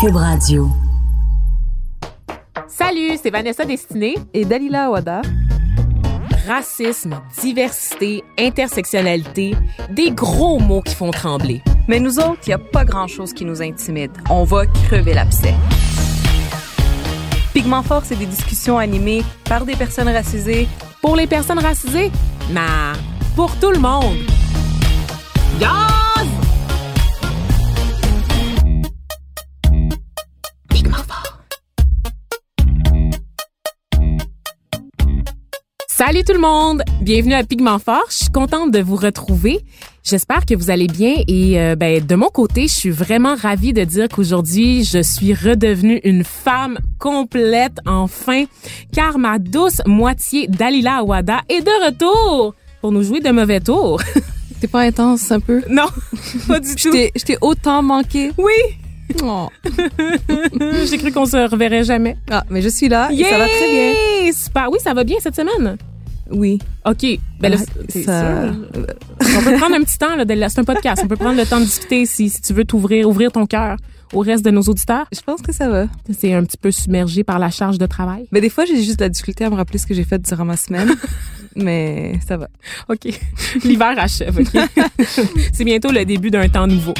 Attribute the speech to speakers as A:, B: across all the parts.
A: Cube Radio.
B: Salut, c'est Vanessa Destinée
C: et Dalila Awada.
B: Racisme, diversité, intersectionnalité, des gros mots qui font trembler.
C: Mais nous autres, il n'y a pas grand-chose qui nous intimide. On va crever l'abcès. Pigment Fort, c'est des discussions animées par des personnes racisées.
B: Pour les personnes racisées? Nah, pour tout le monde. Yaz! Salut tout le monde! Bienvenue à Pigment Fort. Je suis contente de vous retrouver. J'espère que vous allez bien et euh, ben, de mon côté, je suis vraiment ravie de dire qu'aujourd'hui, je suis redevenue une femme complète enfin, car ma douce moitié Dalila Awada est de retour pour nous jouer de mauvais tours.
C: T'es pas intense un peu?
B: Non, pas du tout.
C: Je t'ai autant manqué.
B: Oui.
C: Oh.
B: J'ai cru qu'on se reverrait jamais.
C: Ah, mais je suis là et ça va très bien.
B: Super. Oui, ça va bien cette semaine?
C: Oui.
B: OK. Ben là, c'est ça... on peut prendre un petit temps, là. C'est un podcast. On peut prendre le temps de discuter si, si tu veux t'ouvrir, ouvrir ton cœur au reste de nos auditeurs.
C: Je pense que ça va.
B: C'est un petit peu submergé par la charge de travail.
C: Mais des fois, j'ai juste la difficulté à me rappeler ce que j'ai fait durant ma semaine. mais ça va.
B: OK. L'hiver achève, OK? c'est bientôt le début d'un temps nouveau.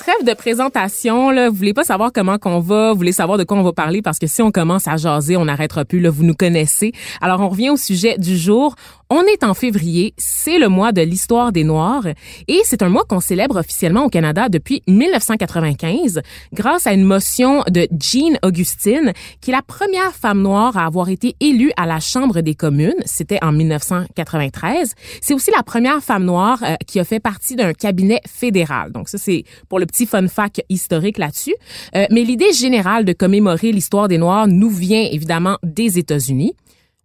B: Trêve de présentation, là, vous voulez pas savoir comment qu'on va, vous voulez savoir de quoi on va parler parce que si on commence à jaser, on n'arrêtera plus, là, vous nous connaissez. Alors, on revient au sujet du jour. On est en février, c'est le mois de l'histoire des Noirs et c'est un mois qu'on célèbre officiellement au Canada depuis 1995 grâce à une motion de Jean Augustine, qui est la première femme noire à avoir été élue à la Chambre des communes. C'était en 1993. C'est aussi la première femme noire euh, qui a fait partie d'un cabinet fédéral. Donc ça, c'est pour le petit fun fact historique là-dessus. Euh, mais l'idée générale de commémorer l'histoire des Noirs nous vient évidemment des États-Unis.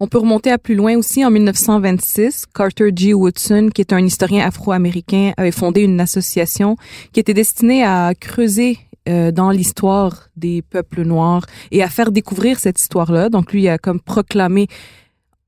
C: On peut remonter à plus loin aussi. En 1926, Carter G. Woodson, qui est un historien afro-américain, avait fondé une association qui était destinée à creuser euh, dans l'histoire des peuples noirs et à faire découvrir cette histoire-là. Donc lui a comme proclamé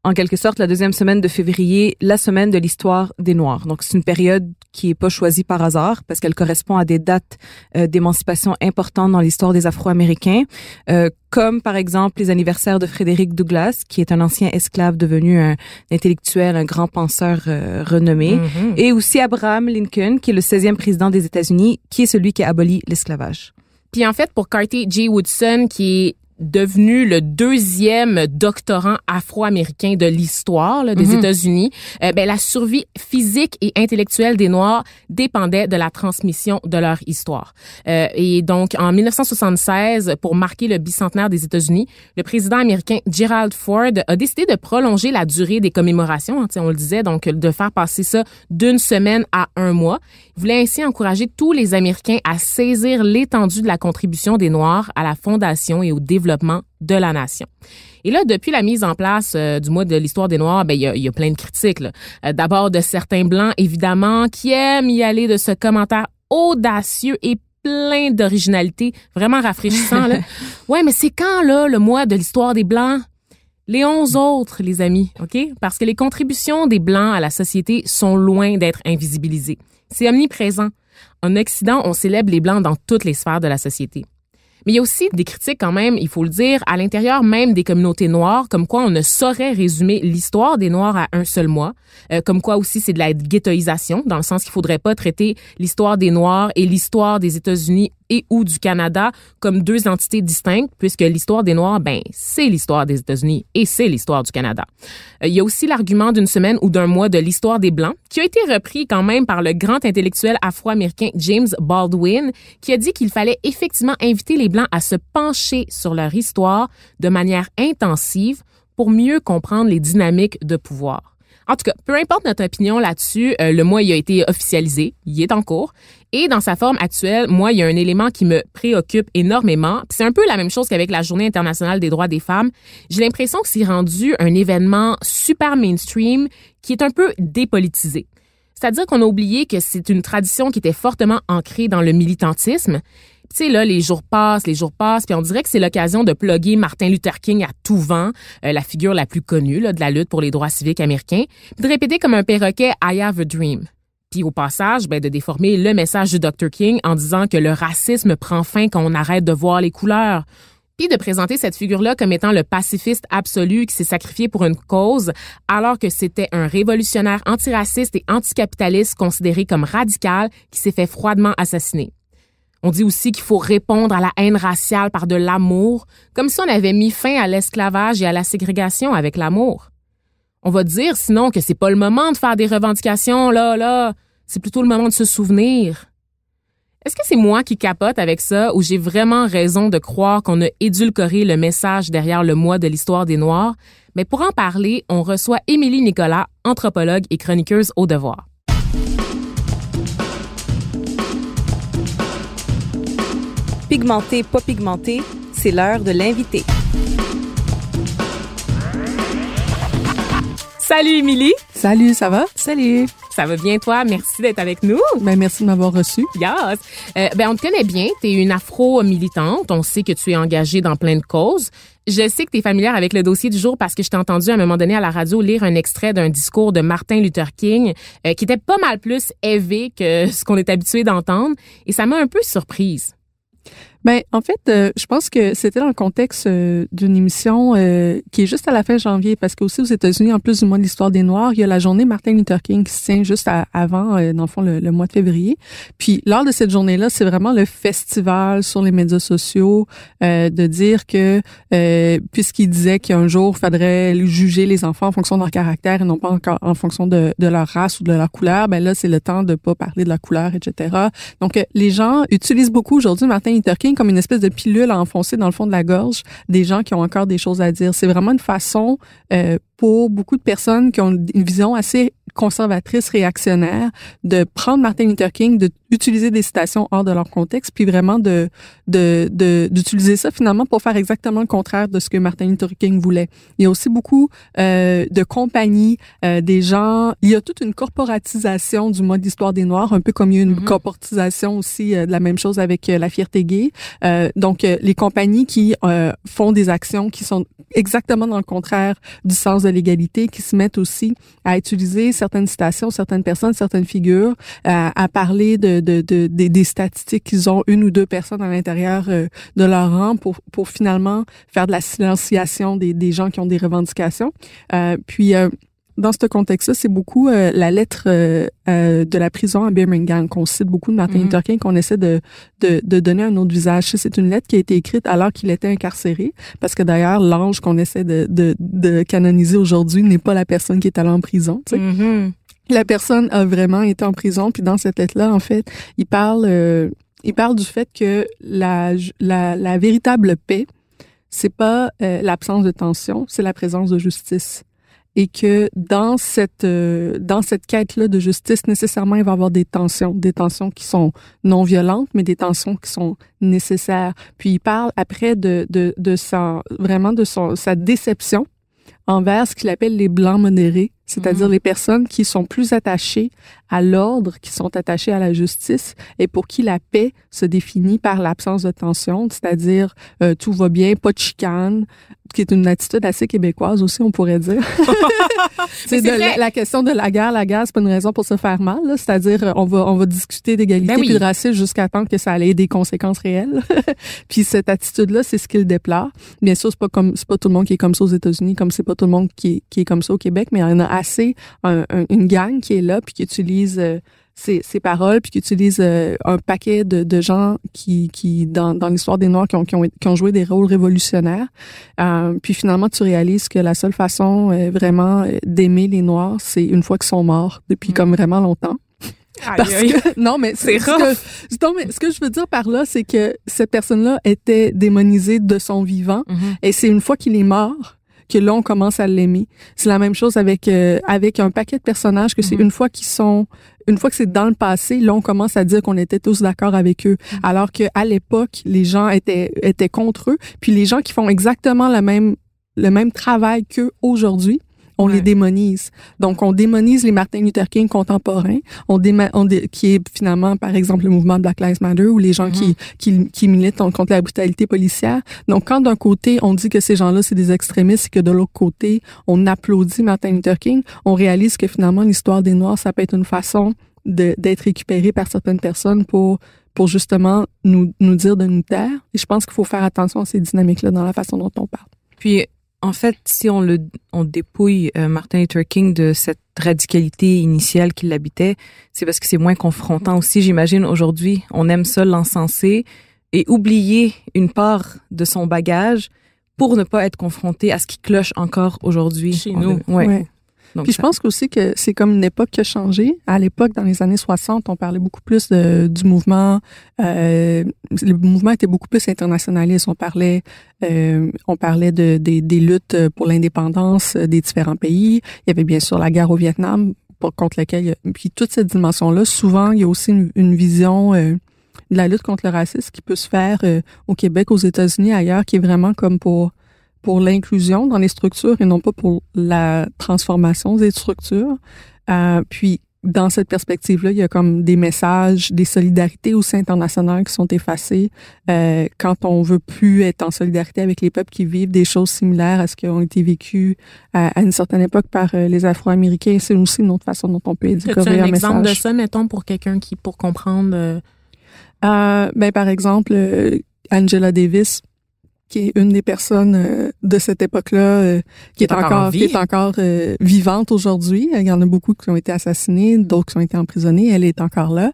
C: en quelque sorte la deuxième semaine de février, la semaine de l'histoire des Noirs. Donc c'est une période qui est pas choisie par hasard parce qu'elle correspond à des dates euh, d'émancipation importantes dans l'histoire des Afro-Américains, euh, comme par exemple les anniversaires de Frédéric Douglass, qui est un ancien esclave devenu un intellectuel, un grand penseur euh, renommé,
B: Mhm.
C: et aussi Abraham Lincoln, qui est le 16e président des États-Unis, qui est celui qui a aboli l'esclavage.
B: Puis en fait, pour Carter J. Woodson, qui est devenu le deuxième doctorant afro-américain de l'histoire des
C: Mhm.
B: États-Unis, euh, ben, la survie physique et intellectuelle des Noirs dépendait de la transmission de leur histoire. Euh, et donc, en 1976, pour marquer le bicentenaire des États-Unis, le président américain Gerald Ford a décidé de prolonger la durée des commémorations, hein, on le disait, donc de faire passer ça d'une semaine à un mois. Il voulait ainsi encourager tous les Américains à saisir l'étendue de la contribution des Noirs à la fondation et au développement de la nation. Et là, depuis la mise en place euh, du mois de l'histoire des Noirs, ben il y a, il y a plein de critiques. Euh, D'abord de certains blancs, évidemment, qui aiment y aller de ce commentaire audacieux et plein d'originalité, vraiment rafraîchissant. là. Ouais, mais c'est quand là le mois de l'histoire des blancs? Les onze autres, les amis, OK? Parce que les contributions des Blancs à la société sont loin d'être invisibilisées. C'est omniprésent. En Occident, on célèbre les Blancs dans toutes les sphères de la société. Mais il y a aussi des critiques quand même, il faut le dire, à l'intérieur même des communautés noires, comme quoi on ne saurait résumer l'histoire des Noirs à un seul mois, euh, comme quoi aussi c'est de la ghettoisation, dans le sens qu'il faudrait pas traiter l'histoire des Noirs et l'histoire des États-Unis et ou du Canada comme deux entités distinctes, puisque l'histoire des Noirs, ben, c'est l'histoire des États-Unis et c'est l'histoire du Canada. Euh, il y a aussi l'argument d'une semaine ou d'un mois de l'histoire des Blancs, qui a été repris quand même par le grand intellectuel afro-américain James Baldwin, qui a dit qu'il fallait effectivement inviter les Blancs à se pencher sur leur histoire de manière intensive pour mieux comprendre les dynamiques de pouvoir. En tout cas, peu importe notre opinion là-dessus, euh, le mois il a été officialisé, il est en cours. Et dans sa forme actuelle, moi, il y a un élément qui me préoccupe énormément. C'est un peu la même chose qu'avec la Journée internationale des droits des femmes. J'ai l'impression que c'est rendu un événement super mainstream qui est un peu dépolitisé. C'est-à-dire qu'on a oublié que c'est une tradition qui était fortement ancrée dans le militantisme. Tu sais, là, les jours passent, les jours passent, puis on dirait que c'est l'occasion de plugger Martin Luther King à tout vent, euh, la figure la plus connue là, de la lutte pour les droits civiques américains, puis de répéter comme un perroquet « I have a dream ». Puis au passage, ben, de déformer le message du Dr. King en disant que le racisme prend fin quand on arrête de voir les couleurs. Puis de présenter cette figure-là comme étant le pacifiste absolu qui s'est sacrifié pour une cause, alors que c'était un révolutionnaire antiraciste et anticapitaliste considéré comme radical qui s'est fait froidement assassiner. On dit aussi qu'il faut répondre à la haine raciale par de l'amour, comme si on avait mis fin à l'esclavage et à la ségrégation avec l'amour. On va dire sinon que c'est pas le moment de faire des revendications, là, là. C'est plutôt le moment de se souvenir. Est-ce que c'est moi qui capote avec ça ou j'ai vraiment raison de croire qu'on a édulcoré le message derrière le mois de l'histoire des Noirs? Mais pour en parler, on reçoit Émilie Nicolas, anthropologue et chroniqueuse au devoir.
C: Pigmenté, pas pigmenté, c'est l'heure de l'inviter.
B: Salut Émilie.
A: Salut, ça va?
C: Salut.
B: Ça va bien toi? Merci d'être avec nous.
A: Ben, merci de m'avoir reçu.
B: Yes. Euh, ben, on te connaît bien. Tu es une afro-militante. On sait que tu es engagée dans plein de causes. Je sais que tu es familière avec le dossier du jour parce que je t'ai entendu à un moment donné à la radio lire un extrait d'un discours de Martin Luther King euh, qui était pas mal plus élevé que ce qu'on est habitué d'entendre. Et ça m'a un peu surprise.
A: Ben, en fait, euh, je pense que c'était dans le contexte euh, d'une émission euh, qui est juste à la fin janvier, parce qu'aussi aux États-Unis, en plus du mois de l'histoire des Noirs, il y a la journée Martin Luther King qui se tient juste avant, dans le fond, le, mois de février. Puis, lors de cette journée-là, c'est vraiment le festival sur les médias sociaux de dire que, puisqu'il disait qu'un jour, il faudrait juger les enfants en fonction de leur caractère et non pas encore en fonction de, de leur race ou de leur couleur, ben là, c'est le temps de pas parler de la couleur, etc. Donc, les gens utilisent beaucoup aujourd'hui Martin Luther King comme une espèce de pilule à enfoncer dans le fond de la gorge des gens qui ont encore des choses à dire. C'est vraiment une façon euh, pour beaucoup de personnes qui ont une vision assez conservatrice, réactionnaire, de prendre Martin Luther King, d'utiliser des citations hors de leur contexte, puis vraiment de de d'utiliser ça finalement pour faire exactement le contraire de ce que Martin Luther King voulait. Il y a aussi beaucoup euh, de compagnies, euh, des gens. Il y a toute une corporatisation du mode d'histoire des Noirs, un peu comme il y a une mm-hmm. corporatisation aussi euh, de la même chose avec euh, la fierté gay. Euh, donc les compagnies qui font des actions qui sont exactement dans le contraire du sens de l'égalité, qui se mettent aussi à utiliser certaines citations, certaines personnes, certaines figures, euh, à parler de, de, de, des statistiques qu'ils ont une ou deux personnes à l'intérieur euh, de leur rang pour, pour finalement faire de la silenciation des, des gens qui ont des revendications. Euh, puis dans ce contexte-là, c'est beaucoup euh, la lettre euh, euh, de la prison à Birmingham qu'on cite beaucoup de Martin mhm. Luther King, qu'on essaie de, de, de, donner un autre visage. C'est une lettre qui a été écrite alors qu'il était incarcéré, parce que d'ailleurs, l'ange qu'on essaie de, de, de canoniser aujourd'hui n'est pas la personne qui est allée en prison. Tu sais. Mhm. La personne a vraiment été en prison, puis dans cette lettre-là, en fait, il parle, il parle du fait que la, la, la véritable paix, c'est pas l'absence de tension, c'est la présence de justice et que dans cette euh, dans cette quête-là de justice, nécessairement, il va y avoir des tensions, des tensions qui sont non violentes, mais des tensions qui sont nécessaires. Puis il parle après de de, de sa vraiment de son sa déception envers ce qu'il appelle les blancs modérés, c'est-à-dire mm-hmm. les personnes qui sont plus attachées à l'ordre, qui sont attachées à la justice et pour qui la paix se définit par l'absence de tension, c'est-à-dire euh, tout va bien, pas de chicane, qui est une attitude assez québécoise aussi, on pourrait dire. c'est de la, question de la guerre. La guerre, c'est pas une raison pour se faire mal. C'est-à-dire, on va on va discuter d'égalité ben et de racisme jusqu'à temps que ça ait des conséquences réelles. puis cette attitude-là, c'est ce qu'il déplore. Bien sûr, c'est pas comme c'est pas tout le monde qui est comme ça aux États-Unis, comme c'est pas tout le monde qui est, qui est comme ça au Québec, mais il y en a assez une gang qui est là puis qui utilise euh, ces, paroles, puis qui utilise euh, un paquet de, de gens qui, qui dans, dans l'histoire des Noirs, qui ont, qui, ont, qui ont joué des rôles révolutionnaires. Euh, puis finalement, tu réalises que la seule façon euh, vraiment d'aimer les Noirs, c'est une fois qu'ils sont morts, depuis comme mm. vraiment longtemps. Parce que, non, mais c'est ce que, non, mais ce que je veux dire par là, c'est que cette personne-là était démonisée de son vivant, mm-hmm. et c'est une fois qu'il est mort que là on commence à l'aimer. C'est la même chose avec euh, avec un paquet de personnages que c'est mhm. une fois qu'ils sont une fois que c'est dans le passé, là on commence à dire qu'on était tous d'accord avec eux, mhm. alors que à l'époque les gens étaient étaient contre eux, puis les gens qui font exactement le même le même travail qu'eux aujourd'hui, on les démonise. Donc, on démonise les Martin Luther King contemporains, on, on qui est finalement, par exemple, le mouvement Black Lives Matter ou les gens qui, mm-hmm. qui, qui, militent contre la brutalité policière. Donc, quand d'un côté, on dit que ces gens-là, c'est des extrémistes et que de l'autre côté, on applaudit Martin Luther King, on réalise que finalement, l'histoire des Noirs, ça peut être une façon d'être récupéré par certaines personnes pour pour justement nous, nous dire de nous taire. Et je pense qu'il faut faire attention à ces dynamiques-là dans la façon dont on parle.
C: Puis, en fait, si on le on dépouille euh, Martin Luther King de cette radicalité initiale qui l'habitait, c'est parce que c'est moins confrontant aussi. J'imagine aujourd'hui, on aime ça l'encenser et oublier une part de son bagage pour ne pas être confronté à ce qui cloche encore aujourd'hui
B: chez nous.
A: Ouais. Puis je pense aussi que c'est comme une époque qui a changé. À l'époque, dans les années 60, on parlait beaucoup plus de, du mouvement. Euh, le mouvement était beaucoup plus internationaliste. On parlait, euh, on parlait de, des, des luttes pour l'indépendance des différents pays. Il y avait bien sûr la guerre au Vietnam pour, contre laquelle, puis toute cette dimension-là. Souvent, il y a aussi une, une vision euh, de la lutte contre le racisme qui peut se faire euh, au Québec, aux États-Unis, ailleurs, qui est vraiment comme pour pour l'inclusion dans les structures et non pas pour la transformation des structures. Euh, puis, dans cette perspective-là, il y a comme des messages, des solidarités aussi internationales qui sont effacées euh, quand on veut plus être en solidarité avec les peuples qui vivent des choses similaires à ce qui ont été vécues à, une certaine époque par euh, les Afro-Américains. C'est aussi une autre façon dont on peut éditer un, un
B: exemple de ça, mettons, pour quelqu'un qui, pour comprendre? Euh...
A: ben, par exemple, Angela Davis, qui est une des personnes euh, de cette époque-là, euh, qui, est encore, qui est encore euh, vivante aujourd'hui. Il y en a beaucoup qui ont été assassinés, d'autres qui ont été emprisonnés. Elle est encore là,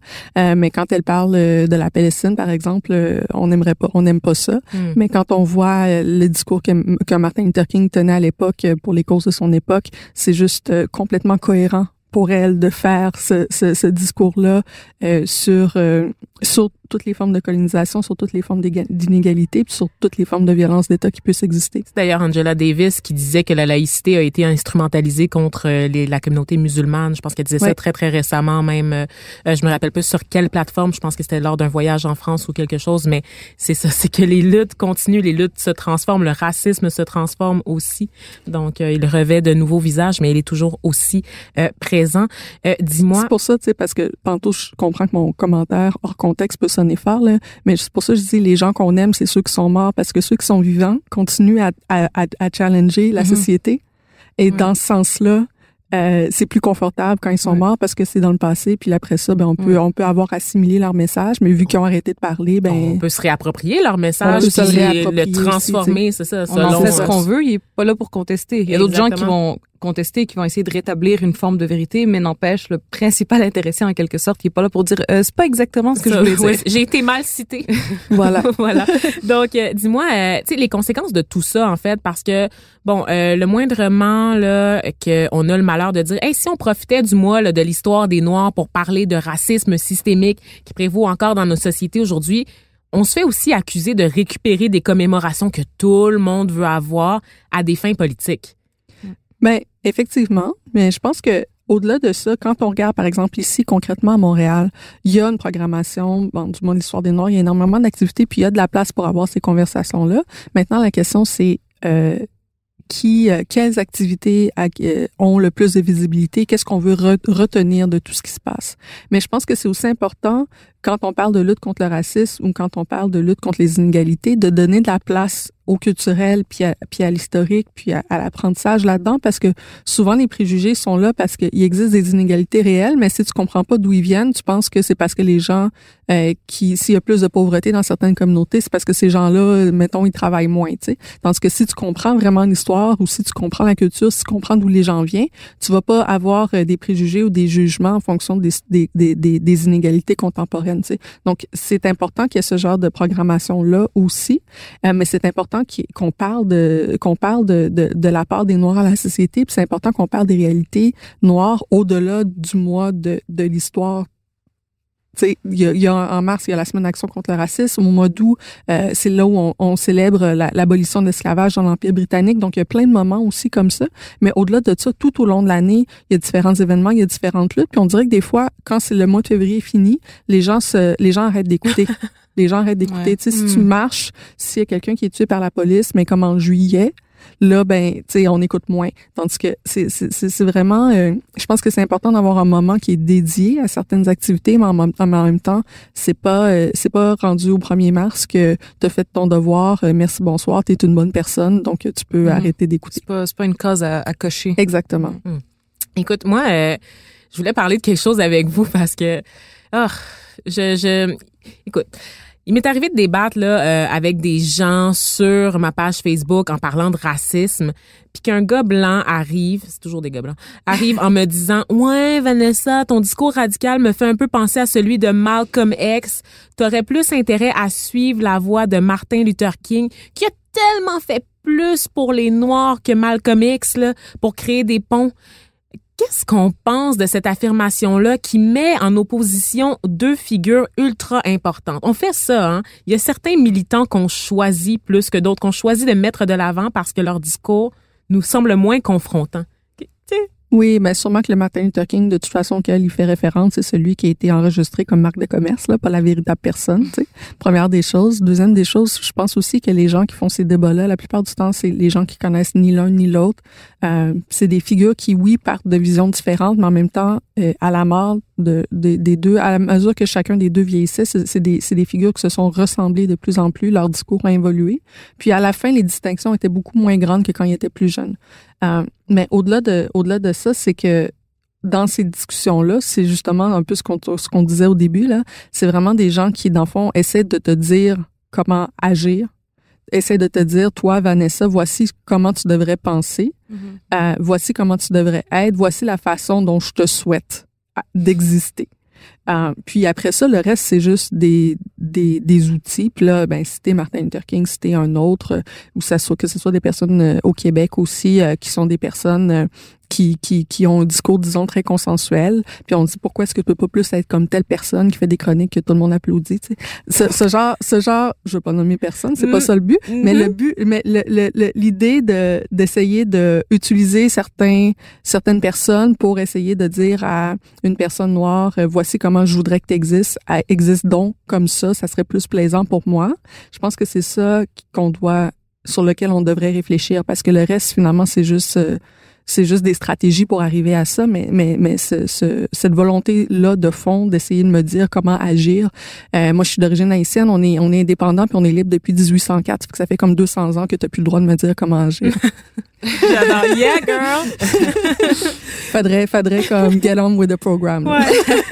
A: mais quand elle parle de la Palestine, par exemple, on n'aimerait pas, on n'aime pas ça. Hmm. Mais quand on voit le discours que, que Martin Luther King tenait à l'époque pour les causes de son époque, c'est juste complètement cohérent pour elle de faire ce, ce, ce discours-là euh, sur, euh, sur toutes les formes de colonisation, sur toutes les formes d'inégalité, puis sur toutes les formes de violence d'État qui puissent exister.
B: C'est d'ailleurs Angela Davis qui disait que la laïcité a été instrumentalisée contre euh, les, la communauté musulmane. Je pense qu'elle disait ça très, très récemment même. Euh, je me rappelle plus sur quelle plateforme. Je pense que c'était lors d'un voyage en France ou quelque chose, mais c'est ça, c'est que les luttes continuent, les luttes se transforment, le racisme se transforme aussi. Donc, il revêt de nouveaux visages, mais il est toujours aussi présent euh, dis-moi.
A: C'est pour ça, tu sais, parce que tantôt, je comprends que mon commentaire hors contexte peut sonner fort, là, mais c'est pour ça que je dis les gens qu'on aime, c'est ceux qui sont morts, parce que ceux qui sont vivants continuent à, à, à, challenger la mm-hmm. société. Et dans ce sens-là, euh, c'est plus confortable quand ils sont morts parce que c'est dans le passé. Puis après ça, ben on peut on peut avoir assimilé leur message, mais vu qu'ils ont arrêté de parler, ben
B: on peut se réapproprier leur message, on peut le, le transformer, c'est ça.
C: On en fait ce qu'on veut. Il est pas là pour contester. Il y a d'autres gens qui vont contester, qui vont essayer de rétablir une forme de vérité, mais n'empêche, le principal intéressé, en quelque sorte, qui est pas là pour dire euh, c'est pas exactement ce que je voulais dire.
B: J'ai été mal cité.
A: voilà.
B: voilà. Donc, euh, dis-moi, euh, tu sais, les conséquences de tout ça, en fait, parce que, bon, euh, le moindrement, là, qu'on a le malheur de dire, hey, si on profitait du mois là, de l'histoire des Noirs pour parler de racisme systémique qui prévaut encore dans nos sociétés aujourd'hui, on se fait aussi accuser de récupérer des commémorations que tout le monde veut avoir à des fins politiques.
A: Ben, effectivement, mais je pense que au-delà de ça, quand on regarde, par exemple, ici, concrètement à Montréal, il y a une programmation, bon, du monde l'histoire des Noirs, il y a énormément d'activités, puis il y a de la place pour avoir ces conversations-là. Maintenant, la question, c'est euh, qui, euh, quelles activités euh, ont le plus de visibilité, qu'est-ce qu'on veut retenir de tout ce qui se passe? Mais je pense que c'est aussi important quand on parle de lutte contre le racisme ou quand on parle de lutte contre les inégalités, de donner de la place au culturel, puis à, à l'historique, puis à, l'apprentissage là-dedans, parce que souvent les préjugés sont là parce qu'il existe des inégalités réelles, mais si tu comprends pas d'où ils viennent, tu penses que c'est parce que les gens euh, qui, s'il y a plus de pauvreté dans certaines communautés, c'est parce que ces gens-là, mettons, ils travaillent moins, tu sais. Tandis que si tu comprends vraiment l'histoire ou si tu comprends la culture, si tu comprends d'où les gens viennent, tu vas pas avoir euh, des préjugés ou des jugements en fonction des, des, des inégalités contemporaines donc, c'est important qu'il y ait ce genre de programmation-là aussi, euh, mais c'est important qu'on parle de qu'on parle de, de, la part des Noirs à la société, puis c'est important qu'on parle des réalités noires au-delà du mois de, de l'histoire il y, a, y a, en mars, il y a la semaine d'action contre le racisme. Au mois d'août, euh, c'est là où on, on célèbre l'abolition de l'esclavage dans l'Empire britannique. Donc, il y a plein de moments aussi comme ça. Mais au-delà de ça, tout au long de l'année, il y a différents événements, il y a différentes luttes. Puis on dirait que des fois, quand c'est le mois de février fini, les gens se, les gens arrêtent d'écouter. les gens arrêtent d'écouter. Tu sais, si tu hmm. marches, s'il y a quelqu'un qui est tué par la police, mais comme en juillet, là, ben, tu sais, on écoute moins. Tandis que c'est, c'est, vraiment, euh, je pense que c'est important d'avoir un moment qui est dédié à certaines activités, mais en, même temps, c'est pas, euh, c'est pas rendu au 1er mars que tu as fait ton devoir, euh, merci, bonsoir, tu es une bonne personne, donc tu peux mm-hmm. arrêter d'écouter.
C: C'est pas, pas une cause à, cocher.
A: Exactement.
B: Mm. Écoute, moi, je voulais parler de quelque chose avec vous parce que, oh, je, je, écoute, il m'est arrivé de débattre là euh, avec des gens sur ma page Facebook en parlant de racisme, puis qu'un gars blanc arrive, c'est toujours des gars blancs, arrive en me disant "Ouais, Vanessa, ton discours radical me fait un peu penser à celui de Malcolm X. T'aurais plus intérêt à suivre la voie de Martin Luther King, qui a tellement fait plus pour les noirs que Malcolm X là, pour créer des ponts." Qu'est-ce qu'on pense de cette affirmation-là qui met en opposition deux figures ultra importantes? On fait ça, hein? Il y a certains militants qu'on choisit plus que d'autres, qu'on choisit de mettre de l'avant parce que leur discours nous semble moins confrontant.
A: Oui, mais sûrement que le Martin Luther King, de toute façon, auquel il fait référence, c'est celui qui a été enregistré comme marque de commerce, là, pas la véritable personne. sais. Première des choses. Deuxième des choses, je pense aussi que les gens qui font ces débats-là, la plupart du temps, c'est les gens qui connaissent ni l'un ni l'autre. Euh, c'est des figures qui, oui, partent de visions différentes, mais en même temps, euh, à la mort de, de, des deux, à mesure que chacun des deux vieillissait, c'est des, des figures qui se sont ressemblées de plus en plus. Leur discours a évolué. Puis à la fin, les distinctions étaient beaucoup moins grandes que quand ils étaient plus jeunes. Euh, mais au-delà de, au-delà de ça, c'est que dans ces discussions-là, c'est justement un peu ce qu'on, ce qu'on disait au début, là. C'est vraiment des gens qui, dans le fond, essaient de te dire comment agir, essaient de te dire, toi, Vanessa, voici comment tu devrais penser, mm-hmm. euh, voici comment tu devrais être, voici la façon dont je te souhaite d'exister. Euh, puis après ça, le reste, c'est juste des, des, des, outils. Puis là, ben, c'était Martin Luther King, c'était un autre, ou ça soit que ce soit des personnes euh, au Québec aussi, euh, qui sont des personnes qui, qui, qui ont un discours, disons, très consensuel. Puis on dit pourquoi est-ce que tu peux pas plus être comme telle personne qui fait des chroniques que tout le monde applaudit. Tu sais? ce, ce, genre, ce genre, je veux pas nommer personne, c'est pas mm. ça le but, mais le mm-hmm. but, mais l'idée de d'essayer de utiliser certains certaines personnes pour essayer de dire à une personne noire, euh, voici comment je voudrais que tu existes, existe donc comme ça, ça serait plus plaisant pour moi. Je pense que c'est ça qu'on doit sur lequel on devrait réfléchir parce que le reste finalement c'est juste euh, c'est juste des stratégies pour arriver à ça, mais mais mais ce, ce, cette volonté là de fond d'essayer de me dire comment agir. Euh, moi, je suis d'origine haïtienne, on est on est indépendant puis on est libre depuis 1804, que ça fait comme 200 ans que tu n'as plus le droit de me dire comment agir.
B: J'adore. Yeah, girl.
A: faudrait faudrait comme get on with the program.
B: Ouais.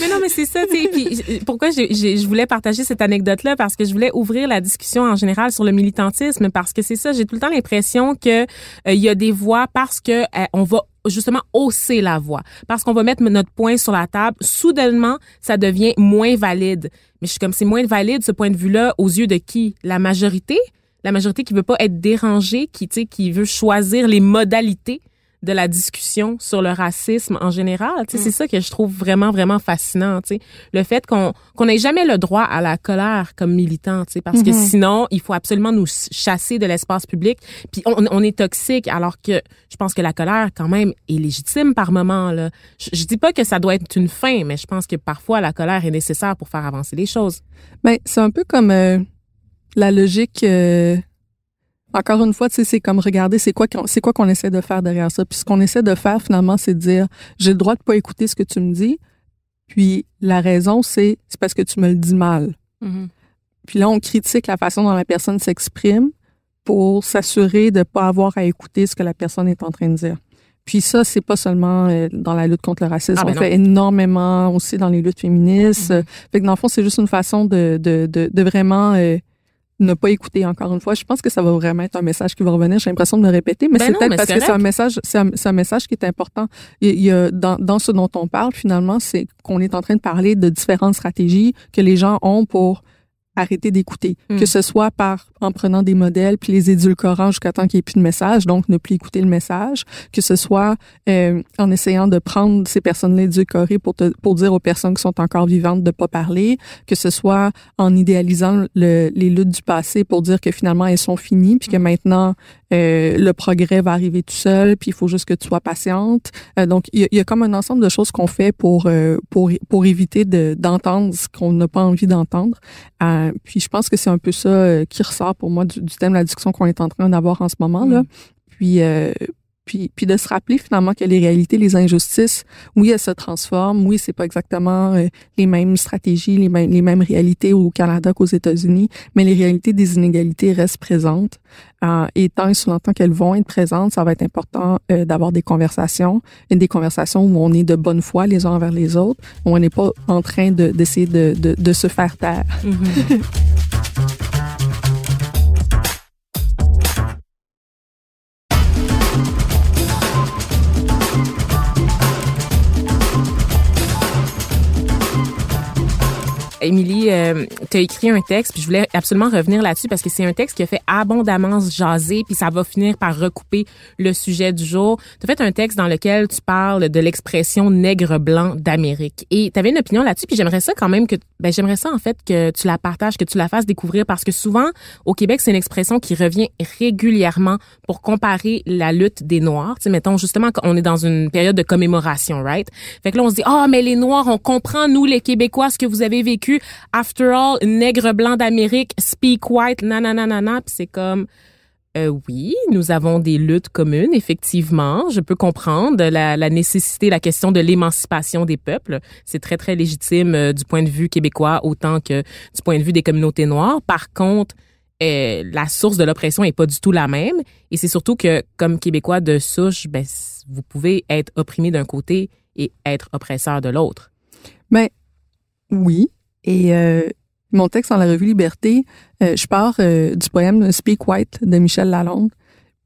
B: mais non, mais c'est ça, tu sais. Puis pourquoi je voulais partager cette anecdote-là? Parce que je voulais ouvrir la discussion en général sur le militantisme parce que c'est ça. J'ai tout le temps l'impression que euh, il y a des voix parce que euh, on va justement hausser la voix parce qu'on va mettre notre point sur la table. Soudainement, ça devient moins valide. Mais je suis comme c'est moins valide ce point de vue-là aux yeux de qui? La majorité? La majorité qui veut pas être dérangée, qui tu sais, qui veut choisir les modalités de la discussion sur le racisme en général. Tu sais, c'est mm. ça que je trouve vraiment vraiment fascinant. Tu sais, le fait qu'on qu'on n'ait jamais le droit à la colère comme militant. Tu sais, parce que mm-hmm. sinon il faut absolument nous chasser de l'espace public. Puis on, on, est toxique alors que je pense que la colère quand même est légitime par moment. Là, je, je dis pas que ça doit être une fin, mais je pense que parfois la colère est nécessaire pour faire avancer les choses.
A: Ben c'est un peu comme euh, la logique. Euh encore une fois, c'est comme regarder c'est quoi c'est quoi qu'on essaie de faire derrière ça. Puis ce qu'on essaie de faire finalement, c'est de dire j'ai le droit de pas écouter ce que tu me dis. Puis la raison, c'est c'est parce que tu me le dis mal. Mm-hmm. Puis là, on critique la façon dont la personne s'exprime pour s'assurer de pas avoir à écouter ce que la personne est en train de dire. Puis ça, c'est pas seulement euh, dans la lutte contre le racisme. Ah, on fait énormément aussi dans les luttes féministes. Mm-hmm. Fait que dans le fond, c'est juste une façon de, de, de, de vraiment euh, ne pas écouter encore une fois. Je pense que ça va vraiment être un message qui va revenir. J'ai l'impression de me répéter, mais ben c'est peut-être parce que c'est un message, c'est un, un, message qui est important. Il y a, dans, dans ce dont on parle finalement, c'est qu'on est en train de parler de différentes stratégies que les gens ont pour arrêter d'écouter, que hmm. ce soit par en prenant des modèles puis les édulcorant jusqu'à temps qu'il n'y ait plus de message, donc ne plus écouter le message, que ce soit euh, en essayant de prendre ces personnes-là édulcorées pour te, pour dire aux personnes qui sont encore vivantes de pas parler, que ce soit en idéalisant le, les luttes du passé pour dire que finalement elles sont finies puis que hmm. maintenant euh, le progrès va arriver tout seul puis il faut juste que tu sois patiente. Euh, donc il y, y, a comme un ensemble de choses qu'on fait pour euh, pour pour éviter de d'entendre ce qu'on n'a pas envie d'entendre. Euh, puis je pense que c'est un peu ça euh, qui ressort pour moi du, thème de la discussion qu'on est en train d'avoir en ce moment là. Mm. Puis euh, puis, puis de se rappeler finalement que les réalités, les injustices, oui, elles se transforment. Oui, c'est pas exactement les mêmes stratégies, les mêmes, les mêmes réalités au Canada qu'aux États-Unis, mais les réalités des inégalités restent présentes. Euh, et tant et sous longtemps qu'elles vont être présentes, ça va être important euh, d'avoir des conversations, et des conversations où on est de bonne foi les uns envers les autres, où on n'est pas en train d'essayer de, de, de, se faire taire. Mm-hmm.
B: Émilie, euh, tu as écrit un texte, puis je voulais absolument revenir là-dessus parce que c'est un texte qui a fait abondamment jaser, puis ça va finir par recouper le sujet du jour. Tu as fait un texte dans lequel tu parles de l'expression nègre blanc d'Amérique. Et tu avais une opinion là-dessus, puis j'aimerais ça quand même que ben j'aimerais ça en fait que tu la partages, que tu la fasses découvrir parce que souvent au Québec, c'est une expression qui revient régulièrement pour comparer la lutte des noirs, tu sais mettons justement qu'on est dans une période de commémoration, right? Fait que là on se dit "Ah, oh, mais les noirs, on comprend nous les Québécois ce que vous avez vécu After all, nègre blanc d'Amérique, speak white, nanana, Puis c'est comme, euh, oui, nous avons des luttes communes, effectivement. Je peux comprendre la, nécessité, la question de l'émancipation des peuples. C'est très, très légitime euh, du point de vue québécois autant que du point de vue des communautés noires. Par contre, euh, la source de l'oppression est pas du tout la même. Et c'est surtout que, comme Québécois de souche, ben, vous pouvez être opprimé d'un côté et être oppresseur de l'autre.
A: Ben, oui, et euh, mon texte dans la revue Liberté, euh, je pars euh, du poème Speak White de Michel Lalonde,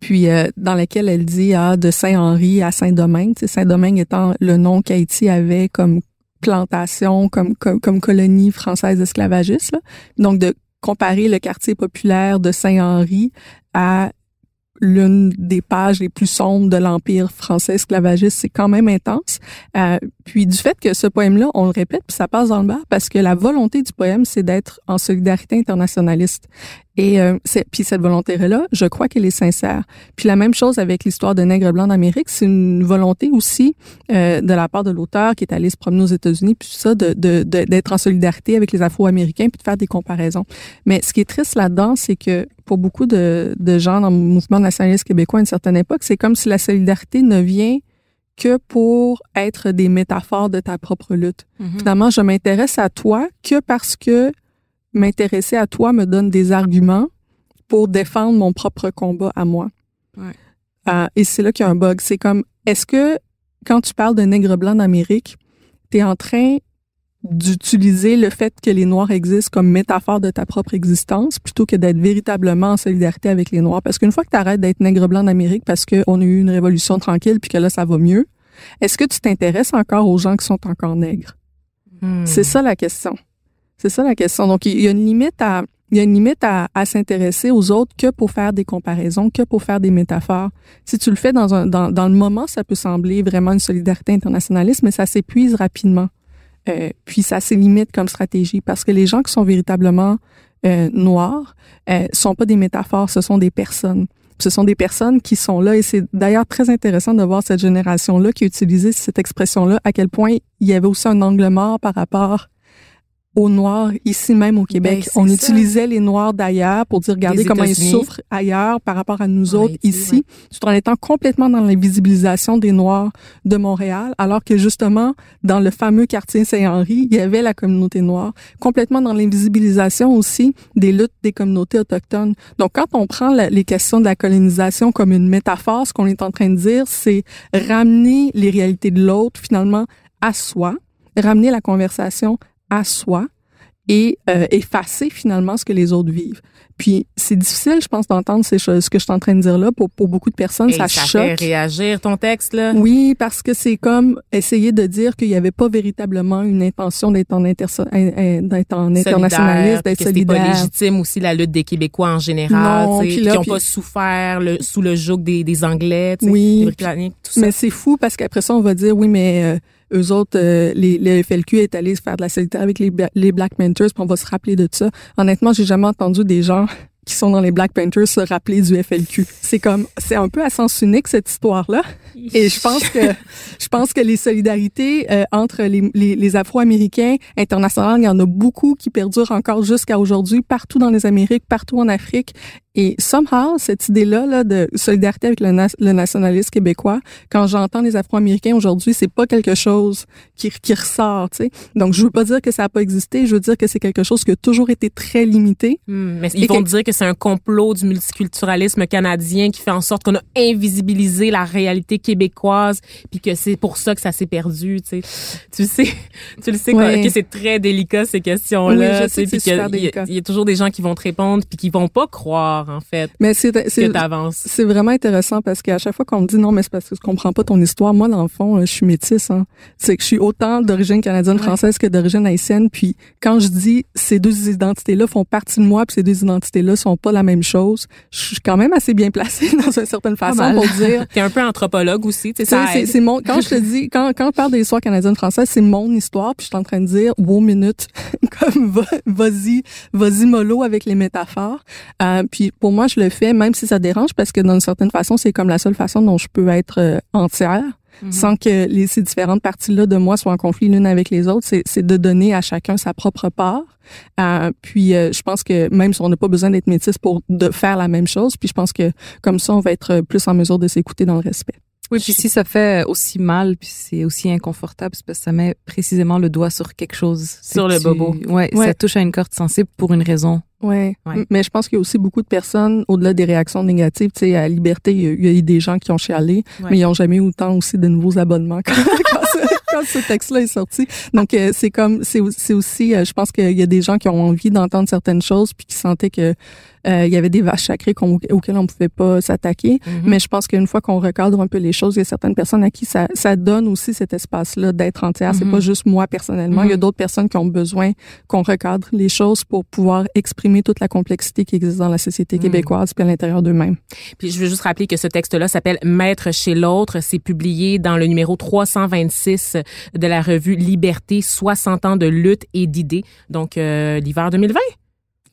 A: puis dans lequel elle dit ah, de Saint-Henri à Saint-Domingue, Saint-Domingue étant le nom qu'Haïti avait comme plantation, comme, comme, comme colonie française esclavagiste. Donc de comparer le quartier populaire de Saint-Henri à l'une des pages les plus sombres de l'empire français esclavagiste. C'est quand même intense. Euh, puis du fait que ce poème-là, on le répète, puis ça passe dans le bas, parce que la volonté du poème, c'est d'être en solidarité internationaliste. Et euh, puis cette volonté-là, je crois qu'elle est sincère. Puis la même chose avec l'histoire de Nègre blanc d'Amérique, c'est une volonté aussi euh, de la part de l'auteur qui est allé se promener aux États-Unis, puis ça, de, de, d'être en solidarité avec les Afro-Américains, puis de faire des comparaisons. Mais ce qui est triste là-dedans, c'est que pour beaucoup de, de gens dans le mouvement nationaliste québécois à une certaine époque, c'est comme si la solidarité ne vient que pour être des métaphores de ta propre lutte. Mm-hmm. Finalement, je m'intéresse à toi que parce que m'intéresser à toi me donne des arguments pour défendre mon propre combat à moi. Ouais. Euh, et c'est là qu'il y a un bug. C'est comme, est-ce que quand tu parles de nègre blanc d'Amérique, tu es en train d'utiliser le fait que les Noirs existent comme métaphore de ta propre existence plutôt que d'être véritablement en solidarité avec les Noirs. Parce qu'une fois que tu arrêtes d'être nègre blanc d'Amérique parce qu'on a eu une révolution tranquille puis que là, ça va mieux, est-ce que tu t'intéresses encore aux gens qui sont encore nègres? Hmm. C'est ça la question. C'est ça la question. Donc, il y a une limite à, il y a une limite à, à s'intéresser aux autres que pour faire des comparaisons, que pour faire des métaphores. Si tu le fais dans, un, dans, dans le moment, ça peut sembler vraiment une solidarité internationaliste, mais ça s'épuise rapidement. Euh, puis ça ses limites comme stratégie parce que les gens qui sont véritablement euh, noirs euh, sont pas des métaphores, ce sont des personnes. Ce sont des personnes qui sont là et c'est d'ailleurs très intéressant de voir cette génération-là qui utilisait cette expression-là, à quel point il y avait aussi un angle mort par rapport aux Noirs ici même au Québec. Ben, on utilisait les Noirs d'ailleurs pour dire regardez comment ils souffrent ailleurs par rapport à nous autres ici, tout en étant complètement dans l'invisibilisation des Noirs de Montréal, alors que justement dans le fameux quartier Saint-Henri, il y avait la communauté noire, complètement dans l'invisibilisation aussi des luttes des communautés autochtones. Donc quand on prend les questions de la colonisation comme une métaphore, ce qu'on est en train de dire, c'est ramener les réalités de l'autre finalement à soi, ramener la conversation à soi et euh, effacer finalement ce que les autres vivent. Puis c'est difficile, je pense, d'entendre ces choses, ce que je suis en train de dire là. Pour, pour beaucoup de personnes, ça, ça choque.
B: fait réagir ton texte là.
A: Oui, parce que c'est comme essayer de dire qu'il n'y avait pas véritablement une intention d'être en, d'être en internationaliste, d'être solidaire.
B: C'est pas légitime aussi la lutte des Québécois en général, non, qui n'ont pas souffert le, sous le joug des, des Anglais, oui, des Britanniques, tout ça.
A: Mais c'est fou parce qu'après ça, on va dire oui, mais euh, eux autres, euh, les, les FLQ est allé faire de la solidarité avec les, les Black Panthers, puis on va se rappeler de ça. Honnêtement, j'ai jamais entendu des gens qui sont dans les Black Panthers se rappeler du FLQ. C'est comme, c'est un peu à sens unique cette histoire-là. Et je pense que, je pense que les solidarités euh, entre les, les, les Afro-Américains internationales, il y en a beaucoup qui perdurent encore jusqu'à aujourd'hui, partout dans les Amériques, partout en Afrique. Et somehow, cette idée-là là, de solidarité avec le, le nationalisme québécois, quand j'entends les Afro-Américains aujourd'hui, c'est pas quelque chose qui, qui ressort. Tu sais. Donc, je veux pas dire que ça a pas existé, je veux dire que c'est quelque chose qui a toujours été très limité.
B: Hmm, mais ils vont dire que que c'est un complot du multiculturalisme canadien qui fait en sorte qu'on a invisibilisé la réalité québécoise, puis que c'est pour ça que ça s'est perdu. Tu sais, tu sais, tu le sais que c'est très délicat ces questions-là.
A: Oui,
B: puis il y, a toujours des gens qui vont te répondre puis qui vont pas croire en fait.
A: Mais c'est
B: que t'avances.
A: C'est vraiment intéressant parce qu'à chaque fois qu'on me dit non, mais c'est parce que je comprends pas ton histoire. Moi, dans le fond, je suis métisse. Hein. C'est que je suis autant d'origine canadienne française que d'origine haïtienne. Puis quand je dis ces deux identités-là font partie de moi, puis ces deux identités-là sont pas la même chose, je suis quand même assez bien placée dans une certaine façon pour dire.
B: T'es un peu anthropologue aussi, tu sais.
A: C'est mon quand je te dis quand quand on parle de l'histoire canadienne française, c'est mon histoire. Puis je suis en train de dire wow minute, comme vas-y, vas-y mollo avec les métaphores. Euh, puis pour moi, je le fais même si ça dérange parce que d'une certaine façon, c'est comme la seule façon dont je peux être euh, entière. Mhm. sans que les, ces différentes parties-là de moi soient en conflit l'une avec les autres. C'est de donner à chacun sa propre part. Euh, puis euh, je pense que même si on n'a pas besoin d'être métis pour de faire la même chose, puis je pense que comme ça, on va être plus en mesure de s'écouter dans le respect.
C: Oui, puis si ça fait aussi mal, puis c'est aussi inconfortable, c'est parce que ça met précisément le doigt sur quelque chose.
B: Sur le bobo.
C: Ouais, ouais, ça touche à une corde sensible pour une raison.
A: Ouais. Mais je pense qu'il y a aussi beaucoup de personnes, au-delà des réactions négatives, tu sais, à Liberté, il y, a, eu des gens qui ont chialé, mais ils n'ont jamais eu autant aussi de nouveaux abonnements quand, quand, ce, texte-là est sorti. Donc, euh, c'est comme, c'est aussi, euh, je pense qu'il y a des gens qui ont envie d'entendre certaines choses puis qui sentaient que euh, il y avait des vaches sacrées auxquelles on ne pouvait pas s'attaquer. Mm-hmm. Mais je pense qu'une fois qu'on recadre un peu les choses, il y a certaines personnes à qui ça, ça donne aussi cet espace-là d'être entière. C'est pas mm-hmm. juste moi personnellement. Il y a mm-hmm. d'autres personnes qui ont besoin qu'on recadre les choses pour pouvoir exprimer toute la complexité qui existe dans la société québécoise puis à l'intérieur d'eux-mêmes.
B: Puis je veux juste rappeler que ce texte-là s'appelle Maître chez l'autre. C'est publié dans le numéro 326 de la revue Liberté, 60 ans de lutte et d'idées. Donc, euh, l'hiver 2020.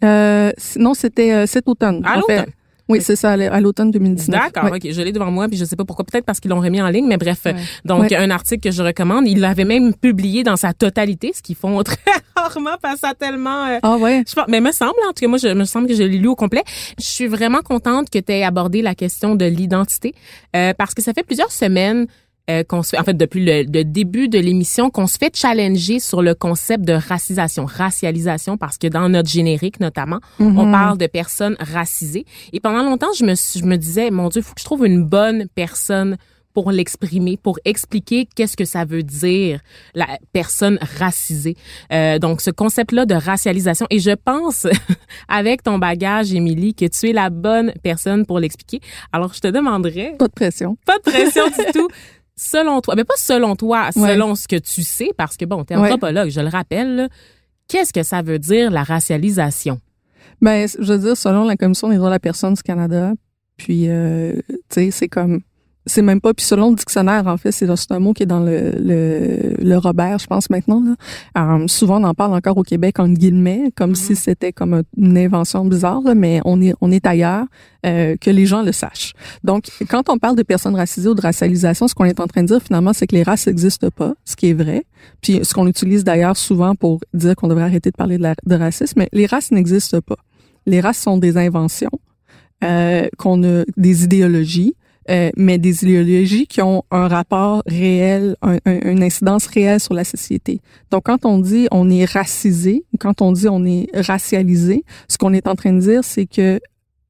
A: Euh, non, c'était euh, cet automne.
B: À l'automne.
A: Oui, c'est ça, à l'automne 2019.
B: D'accord, ok. Je l'ai devant moi, puis je sais pas pourquoi. Peut-être parce qu'ils l'ont remis en ligne, mais bref. Donc, un article que je recommande. Il l'avait même publié dans sa totalité, ce qu'ils font très rarement parce ça tellement.
A: Euh, ah ouais.
B: Je mais me semble, en tout cas, moi, je me semble que je l'ai lu au complet. Je suis vraiment contente que tu aies abordé la question de l'identité, euh, parce que ça fait plusieurs semaines euh, qu'on se fait, en fait, depuis le, début de l'émission, qu'on se fait challenger sur le concept de racisation, racialisation, parce que dans notre générique, notamment, on mm-hmm. parle de personnes racisées. Et pendant longtemps, je me, je me disais, mon Dieu, il faut que je trouve une bonne personne pour l'exprimer, pour expliquer qu'est-ce que ça veut dire la personne racisée. Euh, donc ce concept-là de racialisation et je pense avec ton bagage Émilie que tu es la bonne personne pour l'expliquer. Alors je te demanderais
A: pas de pression.
B: Pas de pression du tout selon toi, mais pas selon toi, selon ce que tu sais, parce que bon, tu es anthropologue, je le rappelle, qu'est-ce que ça veut dire la racialisation?
A: Ben, je veux dire, selon la Commission des droits de la personne du Canada, puis, euh, tu sais, c'est comme c'est même pas puis selon le dictionnaire en fait c'est un mot qui est dans le le, le Robert je pense maintenant là. Euh, souvent on en parle encore au Québec en guillemets comme si mm-hmm. c'était comme une invention bizarre mais on est on est ailleurs euh, que les gens le sachent donc quand on parle de personnes racisées ou de racialisation ce qu'on est en train de dire finalement c'est que les races n'existent pas ce qui est vrai puis ce qu'on utilise d'ailleurs souvent pour dire qu'on devrait arrêter de parler de, la, de racisme mais les races n'existent pas les races sont des inventions euh, qu'on a des idéologies euh, mais des idéologies qui ont un rapport réel, un, une incidence réelle sur la société. Donc, quand on dit on est racisé, quand on dit on est racialisé, ce qu'on est en train de dire, c'est que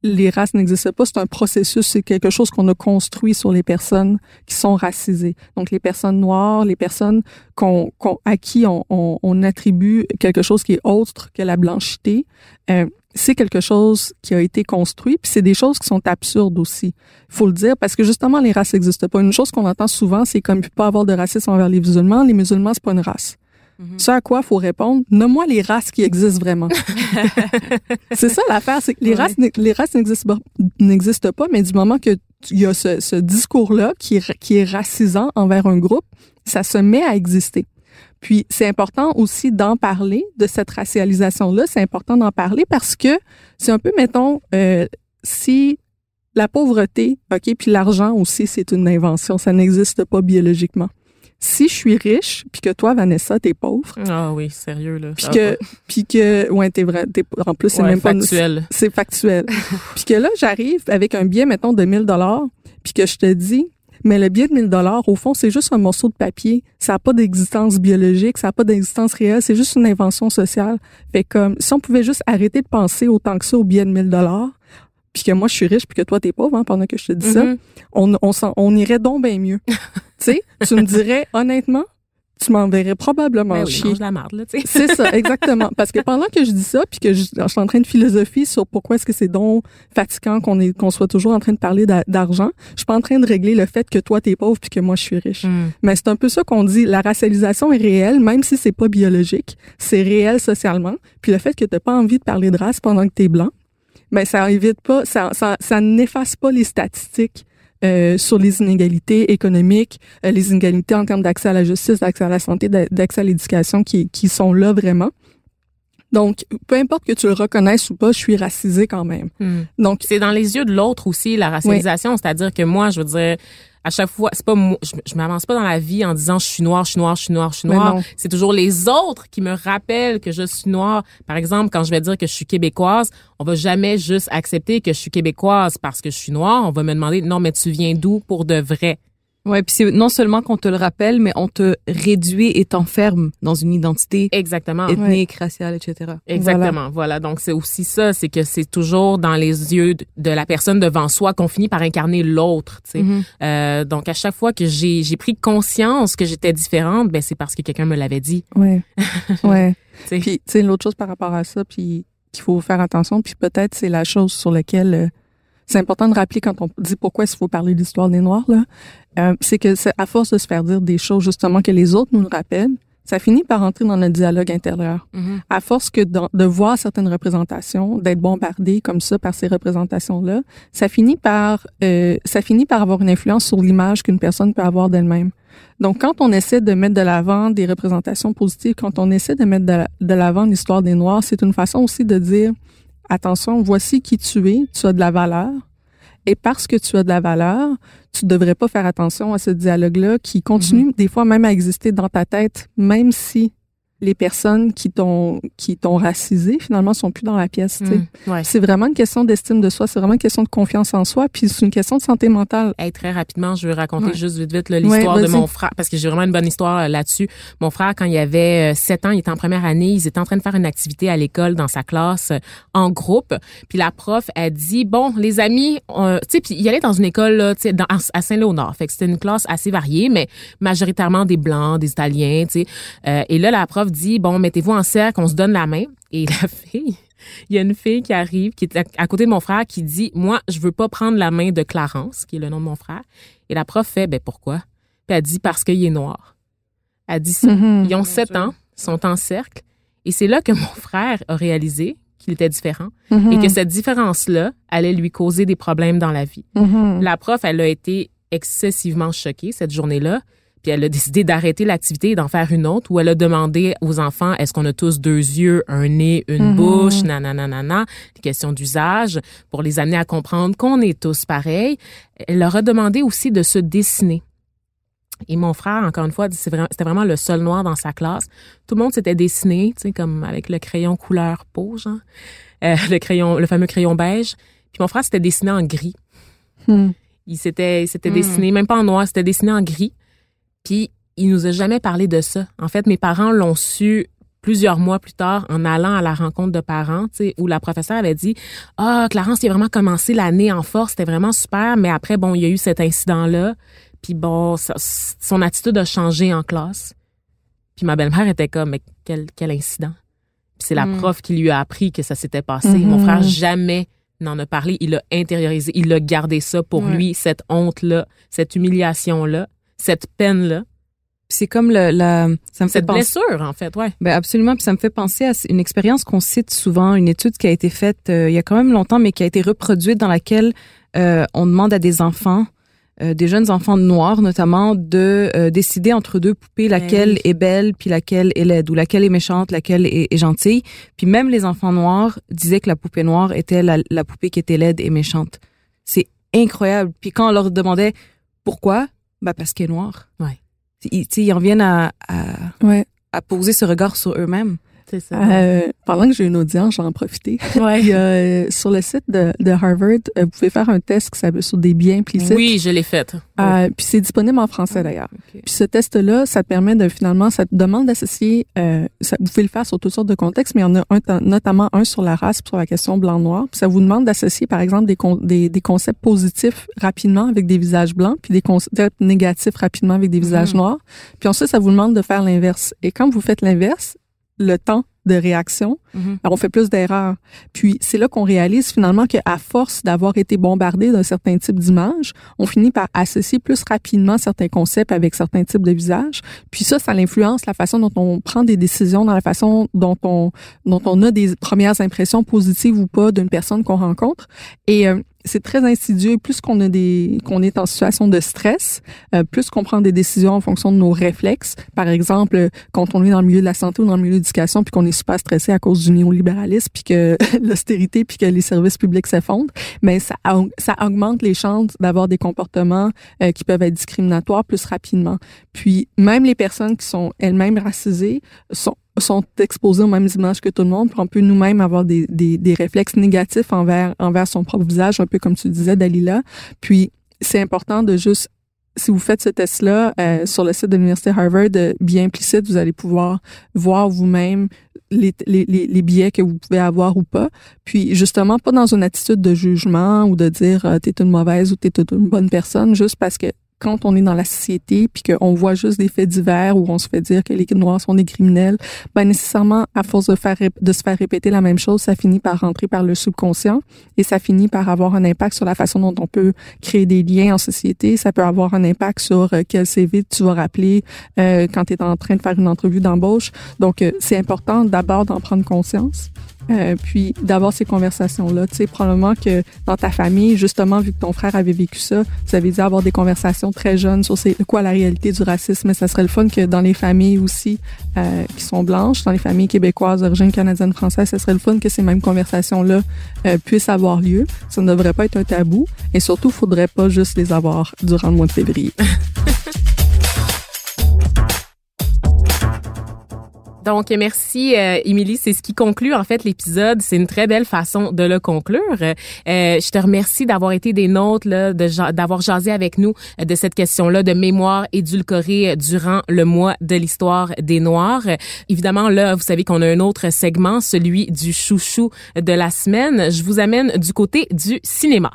A: les races n'existent pas, c'est un processus, c'est quelque chose qu'on a construit sur les personnes qui sont racisées. Donc les personnes noires, les personnes qu'on, à qui on, on, on, attribue quelque chose qui est autre que la blanchité, euh, c'est quelque chose qui a été construit, puis c'est des choses qui sont absurdes aussi. Il faut le dire parce que justement les races n'existent pas. Une chose qu'on entend souvent, c'est comme il peut pas avoir de racisme envers les musulmans. Les musulmans c'est pas une race. Mm-hmm. Ce à quoi faut répondre, nomme-moi les races qui existent vraiment. c'est ça l'affaire, c'est que les races les races n'existent pas, mais du moment que il y a ce, ce discours-là qui est racisant envers un groupe, ça se met à exister. Puis c'est important aussi d'en parler de cette racialisation-là. C'est important d'en parler parce que c'est un peu, mettons, euh, si la pauvreté, ok, puis l'argent aussi, c'est une invention. Ça n'existe pas biologiquement. Si je suis riche, puis que toi, Vanessa, t'es pauvre.
B: Ah oui, sérieux là.
A: Puis que, puis que, ouais, t'es vrai. en plus, c'est même
B: factuel.
A: pas. C'est factuel. puis que là, j'arrive avec un billet, mettons, de 1000 dollars, puis que je te dis, Mais le billet de 1000 dollars, au fond, c'est juste un morceau de papier. Ça n'a pas d'existence biologique, ça n'a pas d'existence réelle, c'est juste une invention sociale. Fait comme, si on pouvait juste arrêter de penser autant que ça au billet de 1000 dollars, puis que moi je suis riche puis que toi t'es pauvre hein, pendant que je te dis ça,
B: Mhm.
A: on, on, s'en- on irait donc bien mieux. tu sais, tu me dirais honnêtement, tu m'enverrais probablement
B: Ben oui,
A: chier.
B: mange la marde, là, tu sais.
A: C'est ça, exactement. Parce que pendant que je dis ça, puis que je, je suis en train de philosopher sur pourquoi est-ce que c'est donc fatigant qu'on est qu'on soit toujours en train de parler d'a- d'argent, je suis pas en train de régler le fait que toi t'es pauvre puis que moi je suis riche.
B: Mm.
A: Mais c'est un peu ça qu'on dit. La racialisation est réelle, même si c'est pas biologique. C'est réel socialement. Puis le fait que t'as pas envie de parler de race pendant que t'es blanc, ben ça évite pas, ça, ça, ça n'efface pas les statistiques euh, sur les inégalités économiques, euh, les inégalités en termes d'accès à la justice, d'accès à la santé, d'a- d'accès à l'éducation qui, qui sont là vraiment. Donc, peu importe que tu le reconnaisses ou pas, je suis racisée quand même.
B: Mm.
A: Donc,
B: c'est dans les yeux de l'autre aussi la racialisation, c'est-à-dire que moi, je veux dire, à chaque fois, c'est pas moi, je, je m'avance pas dans la vie en disant je suis noire, je suis noire, je suis noire, je suis noire.
A: non.
B: C'est toujours les autres qui me rappellent que je suis noire. Par exemple, quand je vais dire que je suis québécoise, on va jamais juste accepter que je suis québécoise parce que je suis noire. On va me demander non, mais tu viens d'où pour de vrai?
C: Ouais, puis c'est non seulement qu'on te le rappelle, mais on te réduit et t'enferme dans une identité
B: Exactement.
C: ethnique, raciale, etc.
B: Exactement. Voilà. Donc, c'est aussi ça, c'est que c'est toujours dans les yeux de- la personne devant soi qu'on finit par incarner l'autre, tu sais.
C: Mhm.
B: Euh, donc, à chaque fois que j'ai j'ai pris conscience que j'étais différente, ben c'est parce que quelqu'un me l'avait dit.
A: ouais, ouais.
B: tu sais.
A: Puis, tu sais, l'autre chose par rapport à ça, puis qu'il faut faire attention, puis peut-être c'est la chose sur laquelle euh, c'est important de rappeler quand on dit pourquoi il faut parler de l'histoire des Noirs, là, euh, c'est que c'est à force de se faire dire des choses justement que les autres nous le rappellent, ça finit par entrer dans notre dialogue intérieur.
B: Mhm.
A: À force que de voir certaines représentations, d'être bombardé comme ça par ces représentations-là, ça finit par euh, ça finit par avoir une influence sur l'image qu'une personne peut avoir d'elle-même. Donc, quand on essaie de mettre de l'avant des représentations positives, quand on essaie de mettre de de l'avant l'histoire des Noirs, c'est une façon aussi de dire attention, voici qui tu es, tu as de la valeur. Et parce que tu as de la valeur, tu devrais pas faire attention à ce dialogue-là qui continue des fois même à exister dans ta tête, même si les personnes qui t'ont qui t'ont racisé finalement sont plus dans la pièce. tu sais.
B: Mm. Ouais.
A: C'est vraiment une question d'estime de soi, c'est vraiment une question de confiance en soi, puis c'est une question de santé mentale.
B: Hey, très rapidement, je veux raconter
A: Ouais.
B: juste vite vite l'histoire
A: Ouais,
B: de mon frère parce que j'ai vraiment une bonne histoire euh, là-dessus. Mon frère, quand il avait euh, 7 ans, il était en première année, ils étaient en train de faire une activité à l'école dans sa classe euh, en groupe. Puis la prof a dit bon, les amis, tu sais, puis il allait dans une école là, tu sais, dans- à Saint-Léonard. Fait que c'était une classe assez variée, mais majoritairement des blancs, des Italiens, tu sais. Euh, et là, la prof dit bon, mettez-vous en cercle, on se donne la main. Et la fille, il y a une fille qui arrive, qui est à, à côté de mon frère, qui dit, moi, je veux pas prendre la main de Clarence, qui est le nom de mon frère. Et la prof fait, ben pourquoi? Puis elle dit, parce qu'il est noir. Elle dit ça.
A: Mhm.
B: Ils ont sept ans, sont en cercle. Et c'est là que mon frère a réalisé qu'il était différent et que cette différence-là allait lui causer des problèmes dans la vie.
A: Mhm.
B: La prof, elle a été excessivement choquée cette journée-là. Puis elle a décidé d'arrêter l'activité et d'en faire une autre où elle a demandé aux enfants est-ce qu'on a tous deux yeux, un nez, une
A: Mhm.
B: bouche, nanana, des questions d'usage pour les amener à comprendre qu'on est tous pareils. Elle leur a demandé aussi de se dessiner. Et mon frère, encore une fois, c'était vraiment le seul noir dans sa classe. Tout le monde s'était dessiné, tu sais, comme avec le crayon couleur peau, genre. Euh, le crayon, le fameux crayon beige. Puis mon frère s'était dessiné en gris.
A: Mhm.
B: Il s'était, il s'était
C: Hmm.
B: dessiné, même pas en noir, c'était dessiné en gris. Puis il nous a jamais parlé de ça. En fait, mes parents l'ont su plusieurs mois plus tard en allant à la rencontre de parents, tu sais, où la professeure avait dit ah Clarence, il a vraiment commencé l'année en force, c'était vraiment super, mais après bon, il y a eu cet incident là, puis bon, ça- son attitude a changé en classe. Puis ma belle-mère était comme mais quel quel incident. Puis c'est la
C: Mm.
B: prof qui lui a appris que ça s'était passé.
A: Mhm.
B: Mon frère jamais n'en a parlé, il l'a intériorisé, il a gardé ça pour lui, cette honte-là, cette humiliation-là, cette peine-là,
C: c'est comme le, la, ça me fait
B: cette
C: penser.
B: blessure, en fait, ouais.
C: Ben absolument, puis ça me fait penser à une expérience qu'on cite souvent, une étude qui a été faite euh, il y a quand même longtemps, mais qui a été reproduite dans laquelle euh, on demande à des enfants, euh, des jeunes enfants noirs notamment, de décider entre deux poupées laquelle
B: oui.
C: est belle puis laquelle est laide, ou laquelle est méchante, laquelle est, est gentille. Puis même les enfants noirs disaient que la poupée noire était la, la poupée qui était laide et méchante. C'est incroyable. Puis quand on leur demandait pourquoi, ben parce qu'elle est noire.
B: Ouais.
C: Ils, tu sais, ils en viennent à, à
A: Ouais.
C: à poser ce regard sur eux-mêmes.
B: C'est ça.
A: Euh, pendant que j'ai une audience, j'en profiter.
B: Ouais.
A: Euh, sur le site de, de Harvard, euh, vous pouvez faire un test qui s'appelle sur des biens implicites.
B: Oui, je l'ai faite.
A: Euh, puis c'est disponible en français d'ailleurs.
C: Ok.
A: Puis ce test-là, ça te permet de finalement, ça te demande d'associer, euh, ça, vous pouvez le faire sur toutes sortes de contextes, mais il y en a un, notamment un sur la race, sur la question blanc-noir. Puis ça vous demande d'associer, par exemple, des, con- des, des concepts positifs rapidement avec des visages blancs, puis des concepts négatifs rapidement avec des visages
B: Mhm.
A: noirs. Puis ensuite, ça vous demande de faire l'inverse. Et quand vous faites l'inverse, le temps de réaction,
B: Mhm.
A: alors, on fait plus d'erreurs. Puis c'est là qu'on réalise finalement qu'à force d'avoir été bombardé d'un certain type d'image, on finit par associer plus rapidement certains concepts avec certains types de visages. Puis ça, ça influence la façon dont on prend des décisions, dans la façon dont on dont on a des premières impressions positives ou pas d'une personne qu'on rencontre. Et euh, c'est très insidieux. Plus qu'on a des qu'on est en situation de stress, euh, plus qu'on prend des décisions en fonction de nos réflexes. Par exemple, quand on est dans le milieu de la santé ou dans le milieu de l'éducation, puis qu'on est super stressé à cause du néolibéralisme, puis que l'austérité, puis que les services publics s'effondrent, mais ça ça augmente les chances d'avoir des comportements euh, qui peuvent être discriminatoires plus rapidement. Puis même les personnes qui sont elles-mêmes racisées sont sont exposées aux mêmes images que tout le monde, puis on peut nous-mêmes avoir des, des, des réflexes négatifs envers envers son propre visage, un peu comme tu disais, Dalila. Puis c'est important de juste si vous faites ce test-là euh, sur le site de l'Université Harvard, euh, bien implicite, vous allez pouvoir voir vous-même les, les, les, les biais que vous pouvez avoir ou pas. Puis justement, pas dans une attitude de jugement ou de dire euh, t'es une mauvaise ou t'es une bonne personne, juste parce que quand on est dans la société puis qu'on voit juste des faits divers où on se fait dire que les noirs sont des criminels, ben nécessairement à force de faire de se faire répéter la même chose, ça finit par rentrer par le subconscient et ça finit par avoir un impact sur la façon dont on peut créer des liens en société. Ça peut avoir un impact sur euh, quel CV tu vas rappeler euh, quand tu es en train de faire une entrevue d'embauche. Donc euh, c'est important d'abord d'en prendre conscience. Euh, puis d'avoir ces conversations-là. Tu sais, probablement que dans ta famille, justement, vu que ton frère avait vécu ça, vous avez dû avoir des conversations très jeunes sur c'est quoi la réalité du racisme. Mais ça serait le fun que dans les familles aussi euh, qui sont blanches, dans les familles québécoises d'origine canadienne française, ça serait le fun que ces mêmes conversations-là euh, puissent avoir lieu. Ça ne devrait pas être un tabou. Et surtout, faudrait pas juste les avoir durant le mois de février.
B: Donc, merci, euh, Émilie. C'est ce qui conclut, en fait, l'épisode. C'est une très belle façon de le conclure. Euh, je te remercie d'avoir été des nôtres, là, d'avoir jasé avec nous euh, de cette question-là de mémoire édulcorée durant le mois de l'histoire des Noirs. Euh, évidemment, là, vous savez qu'on a un autre segment, celui du chouchou de la semaine. Je vous amène du côté du cinéma.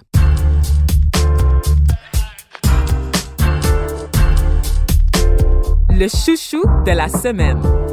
B: Le chouchou de la semaine.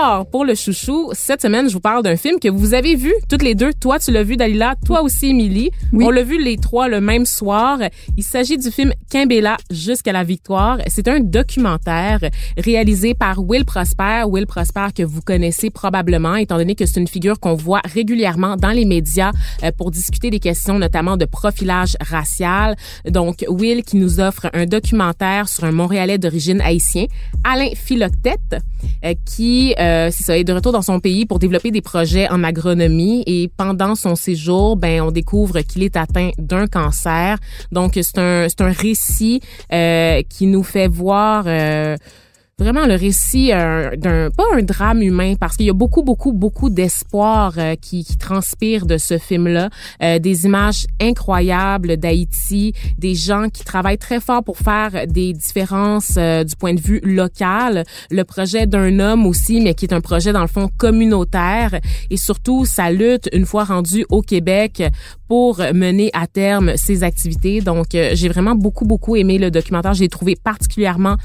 B: Alors, pour le chouchou, cette semaine, je vous parle d'un film que vous avez vu toutes les deux. Toi, tu l'as vu, Dalila. Toi aussi, Émilie.
A: Oui.
B: On l'a vu les trois le même soir. Il s'agit du film Kimbella jusqu'à la victoire. C'est un documentaire réalisé par Will Prosper. Will Prosper que vous connaissez probablement, étant donné que c'est une figure qu'on voit régulièrement dans les médias euh, pour discuter des questions notamment de profilage racial. Donc, Will qui nous offre un documentaire sur un Montréalais d'origine haïtien, Alain Philoctète, euh, qui, euh, c'est ça, est de retour dans son pays pour développer des projets en agronomie et pendant son séjour, ben, on découvre qu'il est atteint d'un cancer. Donc, c'est un, c'est un récit euh, qui nous fait voir... euh, vraiment le récit euh, d'un pas un drame humain parce qu'il y a beaucoup beaucoup beaucoup d'espoir euh, qui, qui transpire de ce film là Euh, des images incroyables d'Haïti des gens qui travaillent très fort pour faire des différences euh, du point de vue local. Le projet d'un homme aussi mais qui est un projet dans le fond communautaire. Et surtout sa lutte une fois rendu au Québec pour mener à terme ses activités. Donc euh, j'ai vraiment beaucoup beaucoup aimé le documentaire. J'ai trouvé particulièrement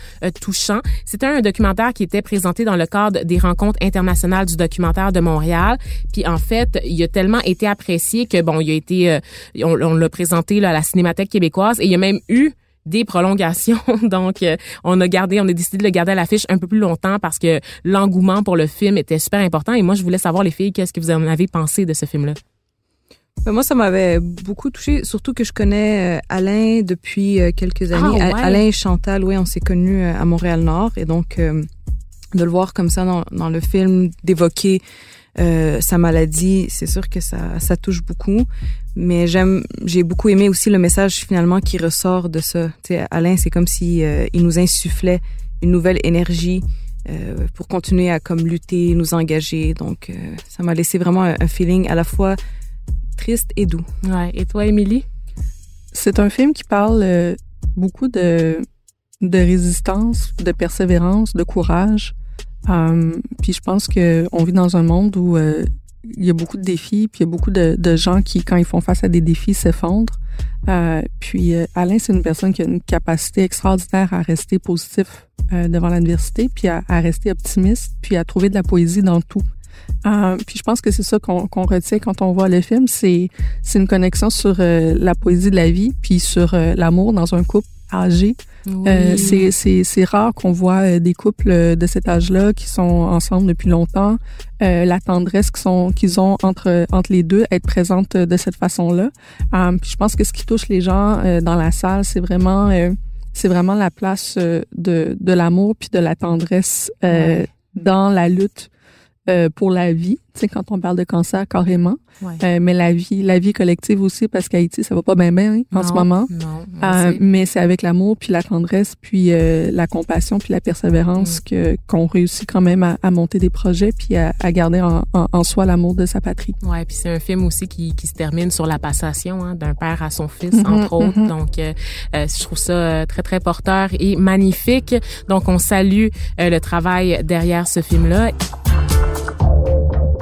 B: touchant c'était un documentaire qui était présenté dans le cadre des rencontres internationales du documentaire de Montréal. Puis en fait, il a tellement été apprécié que bon, il a été, euh, on, on l'a présenté là, à la Cinémathèque québécoise et il y a même eu des prolongations. Donc, euh, on a gardé, on a décidé de le garder à l'affiche un peu plus longtemps parce que l'engouement pour le film était super important. Et moi, je voulais savoir, les filles, qu'est-ce que vous en avez pensé de ce film-là?
C: Moi, ça m'avait beaucoup touché, surtout que je connais euh, Alain depuis euh, quelques années.
B: Ah,
C: A-
B: ouais.
C: Alain et Chantal, oui, on s'est connus euh, à Montréal-Nord. Et donc, euh, de le voir comme ça dans, dans le film, d'évoquer euh, sa maladie, c'est sûr que ça, ça touche beaucoup. Mais j'aime, j'ai beaucoup aimé aussi le message finalement qui ressort de ça. Alain, c'est comme si euh, il nous insufflait une nouvelle énergie euh, pour continuer à comme lutter, nous engager. Donc, ça m'a laissé vraiment un, un, feeling à la fois triste et doux.
B: Ouais. Et toi, Émilie?
A: C'est un film qui parle euh, beaucoup de, de résistance, de persévérance, de courage. Um, puis je pense que on vit dans un monde où euh, il y a beaucoup de défis, puis il y a beaucoup de, de, gens qui, quand ils font face à des défis, s'effondrent. Euh, puis euh, Alain, c'est une personne qui a une capacité extraordinaire à rester positif euh, devant l'adversité, puis à, à, rester optimiste, puis à trouver de la poésie dans tout. Euh, puis je pense que c'est ça qu'on qu retient quand on voit le film, c'est c'est une connexion sur euh, la poésie de la vie, puis sur euh, l'amour dans un couple âgé. Oui. Euh, c'est rare qu'on voit des couples de cet âge-là qui sont ensemble depuis longtemps, euh, la tendresse qu'ils ont entre entre les deux être présente de cette façon-là. Euh, puis je pense que ce qui touche les gens dans la salle, c'est vraiment c'est vraiment la place de de l'amour puis de la tendresse ouais. dans la lutte euh, pour la vie, tu sais, quand on parle de cancer carrément, ouais. euh, mais la vie, la vie collective aussi, parce qu'Haïti, ça va pas bien bien hein, en ce moment.
B: Non,
A: euh, mais c'est avec l'amour, puis la tendresse, puis euh, la compassion, puis la persévérance mm. que qu'on réussit quand même à, à, monter des projets, puis à, à garder en, en, en soi l'amour de sa patrie.
B: Ouais, puis c'est un film aussi qui, qui se termine sur la passation hein, d'un père à son fils, mm -hmm, entre autres. Mm -hmm. Donc, euh, je trouve ça très très porteur et magnifique. Donc, on salue le travail derrière ce film-là.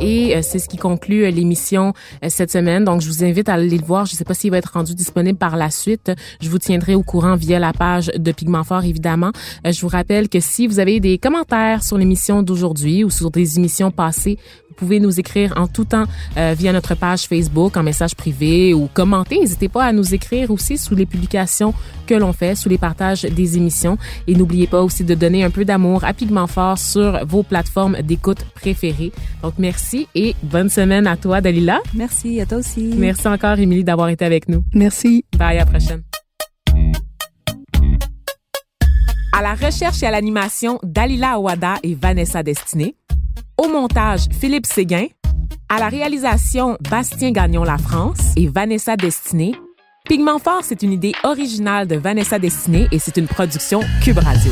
B: Et euh, c'est ce qui conclut euh, l'émission euh, cette semaine. Donc, je vous invite à aller le voir. Je ne sais pas s'il va être rendu disponible par la suite. Je vous tiendrai au courant via la page de Pigment Fort, évidemment. Je vous rappelle que si vous avez des commentaires sur l'émission d'aujourd'hui ou sur des émissions passées, vous pouvez nous écrire en tout temps euh, via notre page Facebook, en message privé ou commenter. N'hésitez pas à nous écrire aussi sous les publications que l'on fait, sous les partages des émissions. Et n'oubliez pas aussi de donner un peu d'amour à Pigment Fort sur vos plateformes d'écoute préférées. Donc, merci et bonne semaine à toi, Dalila.
C: Merci, à toi aussi.
B: Merci encore, Émilie, d'avoir été avec nous.
A: Merci.
B: Bye, à la prochaine. À la recherche et à l'animation, Dalila Awada et Vanessa Destiné. Au montage, Philippe Séguin. À la réalisation, Bastien Gagnon La France et Vanessa Destiné. Pigment Fort, c'est une idée originale de Vanessa Destiné et c'est une production Cube Radio.